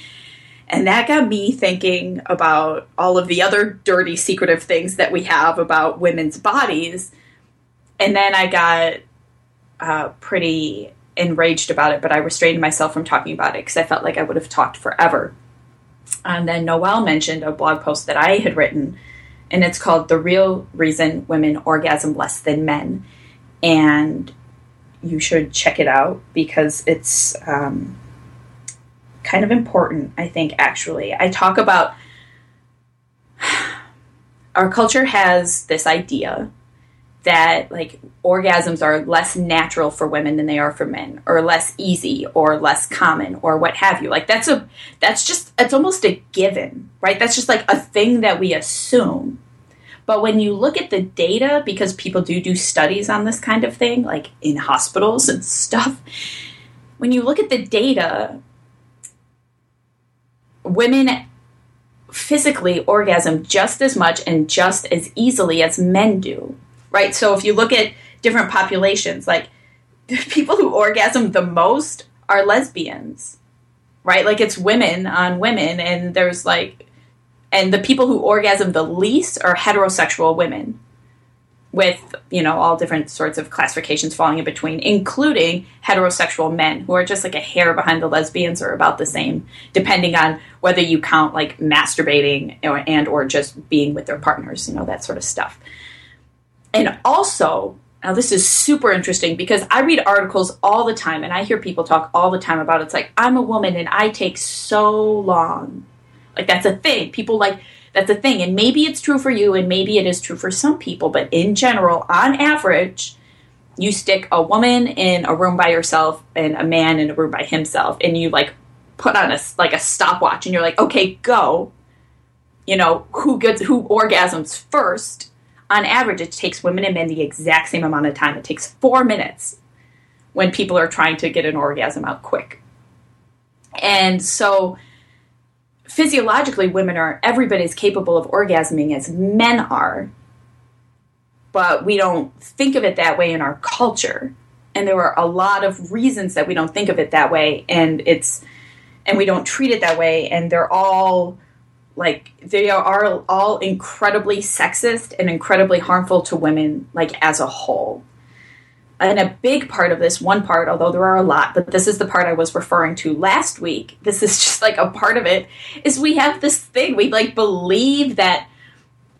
And that got me thinking about all of the other dirty secretive things that we have about women's bodies. And then i got uh, pretty enraged about it but i restrained myself from talking about it because i felt like i would have talked forever and then Noelle mentioned a blog post that I had written, and it's called The Real Reason Women Orgasm Less Than Men. And you should check it out because it's um, kind of important, I think, actually. I talk about our culture has this idea that like orgasms are less natural for women than they are for men or less easy or less common or what have you. Like that's a that's just it's almost a given right? That's just like a thing that we assume. But when you look at the data because people do do studies on this kind of thing like in hospitals and stuff when you look at the data women physically orgasm just as much and just as easily as men do right? So if you look at different populations, like the people who orgasm the most are lesbians, right? Like it's women on women, and there's like, and the people who orgasm the least are heterosexual women with you know all different sorts of classifications falling in between including heterosexual men who are just like a hair behind the lesbians or about the same depending on whether you count like masturbating and or just being with their partners you know that sort of stuff and also, now this is super interesting because I read articles all the time and I hear people talk all the time about it. it's like I'm a woman and I take so long. Like that's a thing. People like that's a thing. And maybe it's true for you and maybe it is true for some people, but in general, on average, you stick a woman in a room by herself and a man in a room by himself and you like put on a like a stopwatch and you're like, "Okay, go." You know, who gets who orgasms first? On average, it takes women and men the exact same amount of time. It takes four minutes when people are trying to get an orgasm out quick. And so, physiologically, women are every bit as capable of orgasming as men are, but we don't think of it that way in our culture. And there are a lot of reasons that we don't think of it that way, and it's and we don't treat it that way, and they're all like they are all incredibly sexist and incredibly harmful to women like as a whole. And a big part of this one part although there are a lot but this is the part i was referring to last week this is just like a part of it is we have this thing we like believe that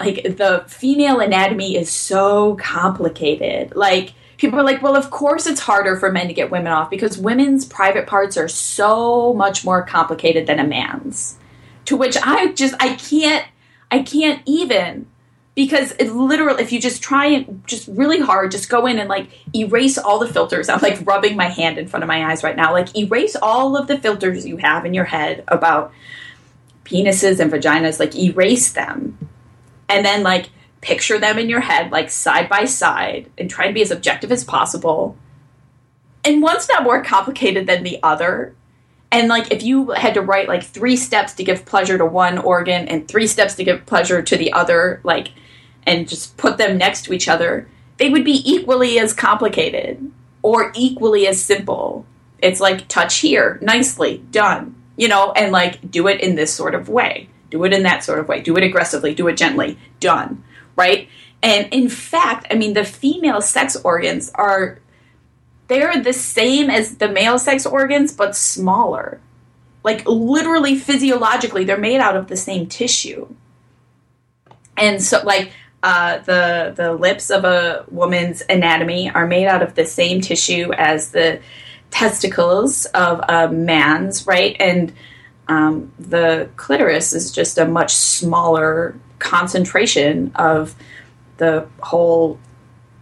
like the female anatomy is so complicated. Like people are like well of course it's harder for men to get women off because women's private parts are so much more complicated than a man's to which I just I can't I can't even because it literally if you just try and just really hard just go in and like erase all the filters. I'm like rubbing my hand in front of my eyes right now. Like erase all of the filters you have in your head about penises and vaginas. Like erase them. And then like picture them in your head like side by side and try and be as objective as possible. And one's not more complicated than the other and like if you had to write like three steps to give pleasure to one organ and three steps to give pleasure to the other like and just put them next to each other they would be equally as complicated or equally as simple. It's like touch here nicely done you know and like do it in this sort of way. Do it in that sort of way. Do it aggressively. Do it gently. Done. Right? And in fact i mean the female sex organs are they're the same as the male sex organs, but smaller. Like literally physiologically, they're made out of the same tissue. And so, like, uh, the the lips of a woman's anatomy are made out of the same tissue as the testicles of a man's, right? And um, the clitoris is just a much smaller concentration of the whole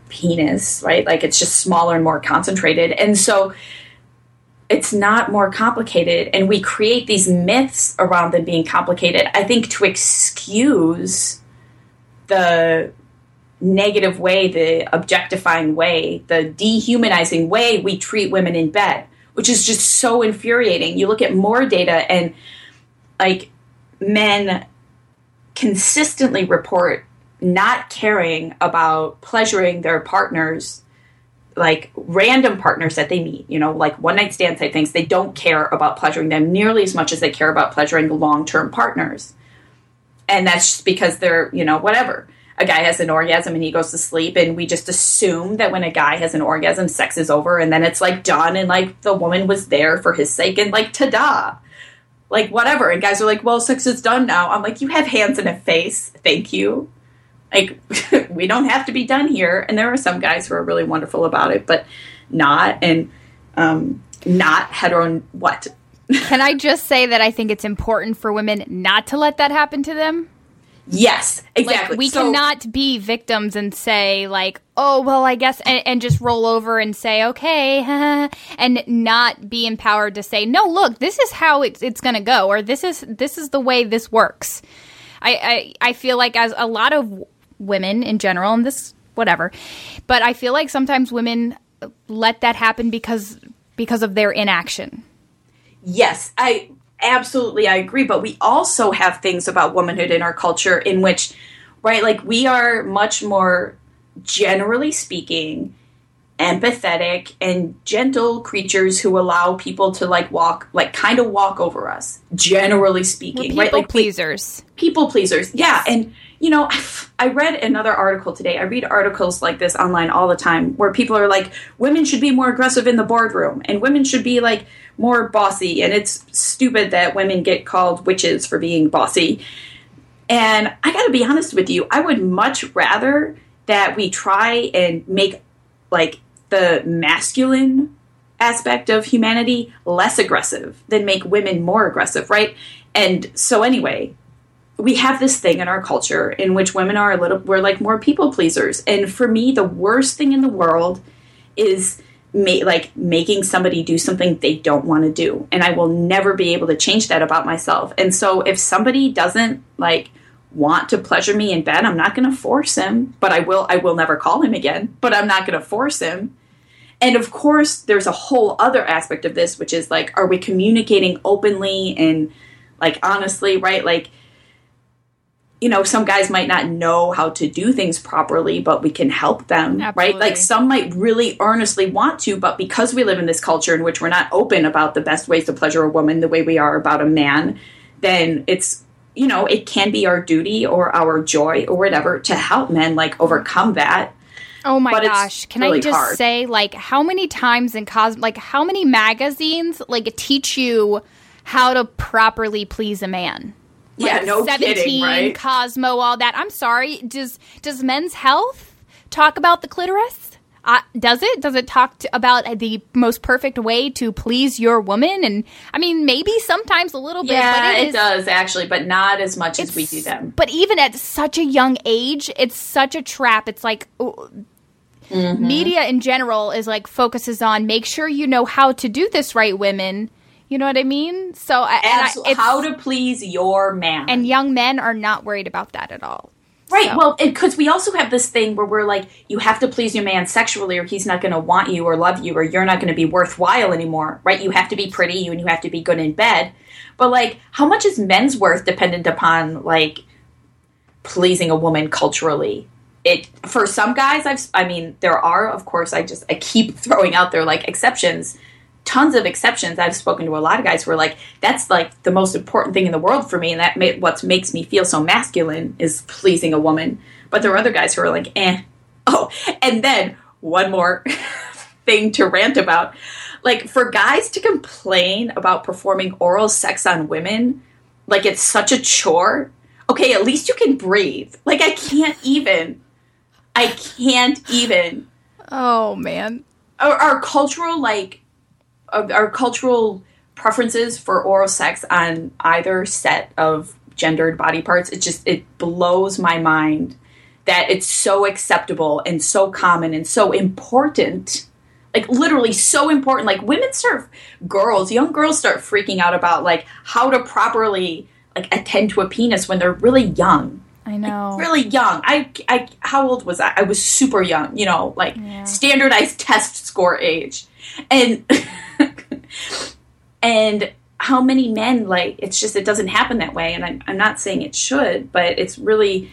penis, right? Like it's just smaller and more concentrated. And so it's not more complicated. And we create these myths around them being complicated, I think, to excuse the negative way, the objectifying way, the dehumanizing way we treat women in bed, which is just so infuriating. You look at more data and like men consistently report not caring about pleasuring their partners like random partners that they meet, you know, like one night stand type things, they don't care about pleasuring them nearly as much as they care about pleasuring long term partners. And that's just because they're, you know, whatever. A guy has an orgasm and he goes to sleep, and we just assume that when a guy has an orgasm, sex is over, and then it's like done, and like the woman was there for his sake, and like ta da. Like whatever. And guys are like, well, sex is done now. I'm like, you have hands and a face. Thank you like we don't have to be done here and there are some guys who are really wonderful about it but not and um, not hetero what Can I just say that I think it's important for women not to let that happen to them? Yes, exactly. Like, we So- cannot be victims and say like, "Oh, well, I guess," and, and just roll over and say, "Okay," and not be empowered to say, "No, look, this is how it's it's going to go," or "This is this is the way this works." I, I I feel like as a lot of women in general, and this whatever, but I feel like sometimes women let that happen because because of their inaction. Yes, I absolutely I agree, but we also have things about womanhood in our culture in which right like we are much more generally speaking empathetic and gentle creatures who allow people to like walk like kind of walk over us generally speaking People right like pleasers. people pleasers yeah and you know i read another article today. I read articles like this online all the time where people are like women should be more aggressive in the boardroom and women should be like more bossy. And it's stupid that women get called witches for being bossy. And i gotta be honest with you i would much rather that we try and make like the masculine aspect of humanity less aggressive than make women more aggressive right? And so anyway we have this thing in our culture in which women are a little we're like more people pleasers. And for me the worst thing in the world is ma- like making somebody do something they don't want to do. And i will never be able to change that about myself. And so if somebody doesn't like want to pleasure me in bed i'm not going to force him but i will i will never call him again but i'm not going to force him. And of course there's a whole other aspect of this which is like are we communicating openly and like honestly right? Like you know some guys might not know how to do things properly but we can help them right like some might really earnestly want to but because we live in this culture in which we're not open about the best ways to pleasure a woman the way we are about a man then it's you know it can be our duty or our joy or whatever to help men like overcome that Oh my But gosh. Can I just hard. say like how many times in cos like how many magazines like teach you how to properly please a man? Yeah Like, no kidding right Cosmo, all that. I'm sorry. Does does Men's Health talk about the clitoris? Uh, does it? Does it talk to, about the most perfect way to please your woman? And I mean, maybe sometimes a little bit. yeah but it, is- does actually but not as much as we do them But even at such a young age, it's such a trap. It's like oh, Mm-hmm. media in general is like focuses on make sure you know how to do this right, women. You know what I mean? So I- I, how to please your man and young men are not worried about that at all. Right. So- Well, because we also have this thing where we're like, you have to please your man sexually, or he's not going to want you or love you, or you're not going to be worthwhile anymore. Right. You have to be pretty, and you have to be good in bed. But like, how much is men's worth dependent upon like pleasing a woman culturally? It for some guys, I've I mean, there are of course. I just I keep throwing out there like exceptions. Tons of exceptions. I've spoken to a lot of guys who are like, "That's like the most important thing in the world for me, and that ma- what makes me feel so masculine is pleasing a woman." But there are other guys who are like, "Eh." Oh, and then one more thing to rant about, like for guys to complain about performing oral sex on women, like it's such a chore. Okay, at least you can breathe. Like I can't even. I can't even. Oh man. Our, our cultural like, our, our cultural preferences for oral sex on either set of gendered body parts. It just it blows my mind that it's so acceptable and so common and so important. Like literally so important. Like women start, girls, young girls start freaking out about like how to properly like attend to a penis when they're really young I know. really young. I, I, how old was I? I was super young, you know, like standardized test score age, and and how many men like it's just it doesn't happen that way. And I'm, I'm not saying it should, but it's really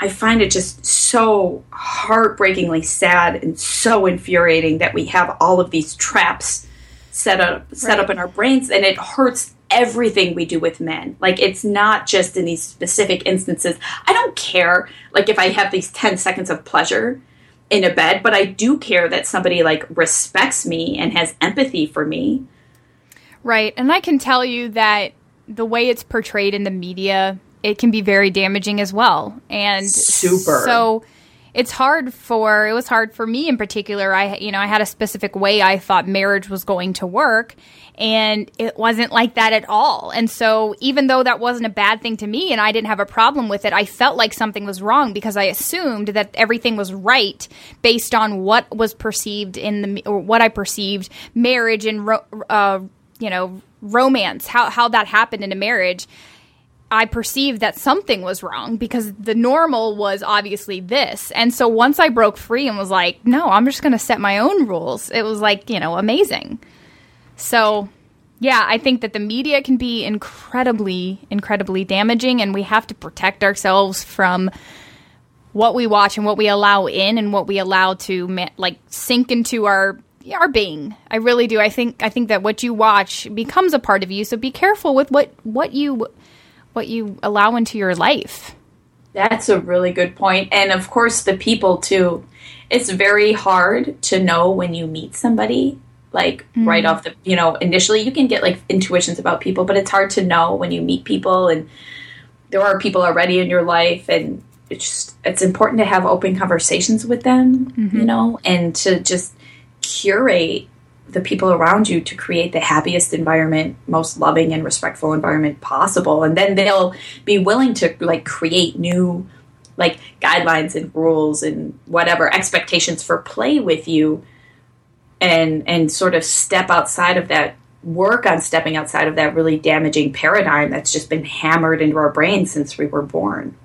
I find it just so heartbreakingly sad and so infuriating that we have all of these traps set up set Right. up in our brains and it hurts everything we do with men like it's not just in these specific instances i don't care like if i have these 10 seconds of pleasure in a bed but i do care that somebody like respects me and has empathy for me Right. And I can tell you that the way it's portrayed in the media, it can be very damaging as well. And Super. So it's hard for it was hard for me in particular i you know i had a specific way i thought marriage was going to work and it wasn't like that at all and so even though that wasn't a bad thing to me and i didn't have a problem with it i felt like something was wrong because i assumed that everything was right based on what was perceived in the or what i perceived marriage and ro- uh, you know romance how how that happened in a marriage I perceived that something was wrong because the normal was obviously this. And so once I broke free and was like, no, I'm just going to set my own rules, it was like, you know, amazing. So, yeah, I think that the media can be incredibly, incredibly damaging, and we have to protect ourselves from what we watch and what we allow in and what we allow to like sink into our our being. I really do. I think I think that what you watch becomes a part of you. So be careful with what what you what you allow into your life. That's a really good point. And of course, the people too. It's very hard to know when you meet somebody, like mm. right off the, you know, initially you can get like intuitions about people, but it's hard to know when you meet people and there are people already in your life and it's just, it's important to have open conversations with them, mm-hmm. you know, and to just curate the people around you to create the happiest environment, most loving and respectful environment possible. And then they'll be willing to like create new like guidelines and rules and whatever expectations for play with you and and sort of step outside of that work on stepping outside of that really damaging paradigm that's just been hammered into our brains since we were born.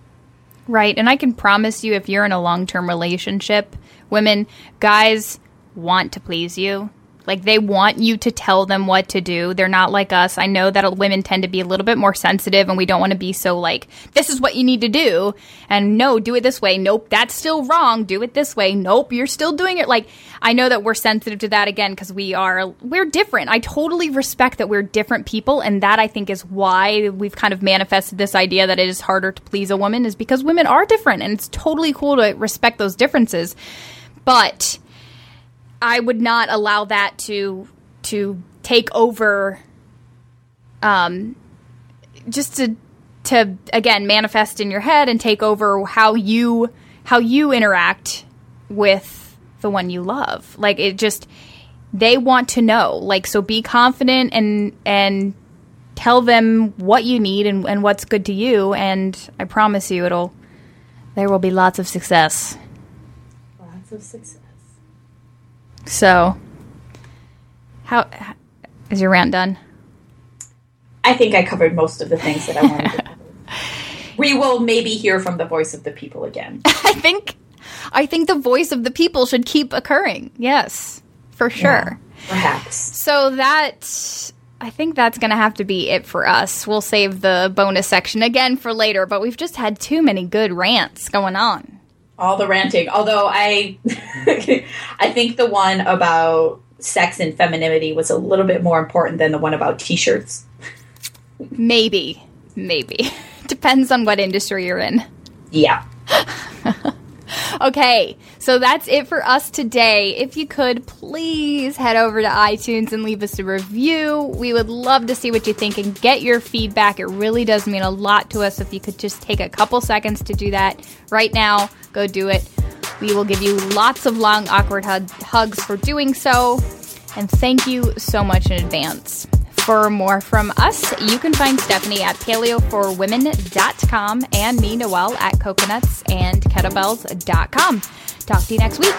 Right. And I can promise you if you're in a long-term relationship, women, guys want to please you like they want you to tell them what to do. They're not like us. I know that women tend to be a little bit more sensitive and we don't want to be so like, this is what you need to do. And no, do it this way. Nope, that's still wrong. Do it this way. Nope, you're still doing it. Like, I know that we're sensitive to that again because we are, we're different. I totally respect that we're different people. And that I think is why we've kind of manifested this idea that it is harder to please a woman is because women are different. And it's totally cool to respect those differences. But, I would not allow that to to take over um just to to again manifest in your head and take over how you how you interact with the one you love. Like it just they want to know. Like so be confident and and tell them what you need and, and what's good to you and I promise you it'll there will be lots of success. Lots of success. So, how is your rant done? I think I covered most of the things that I wanted to cover. we will maybe hear from the voice of the people again. I think I think the voice of the people should keep occurring. Yes, for sure. Yeah, perhaps. So that I think that's going to have to be it for us. We'll save the bonus section again for later, but we've just had too many good rants going on all the ranting. Although I, I think the one about sex and femininity was a little bit more important than the one about t-shirts. Maybe, maybe depends on what industry you're in. Yeah. okay, so that's it for us today. If you could please head over to iTunes and leave us a review. We would love to see what you think and get your feedback. It really does mean a lot to us if you could just take a couple seconds to do that right now. Go do it. We will give you lots of long, awkward hugs for doing so. And thank you so much in advance. For more from us, you can find Stefani at paleoforwomen.com and me, Noelle, at coconutsandkettlebells.com. Talk to you next week.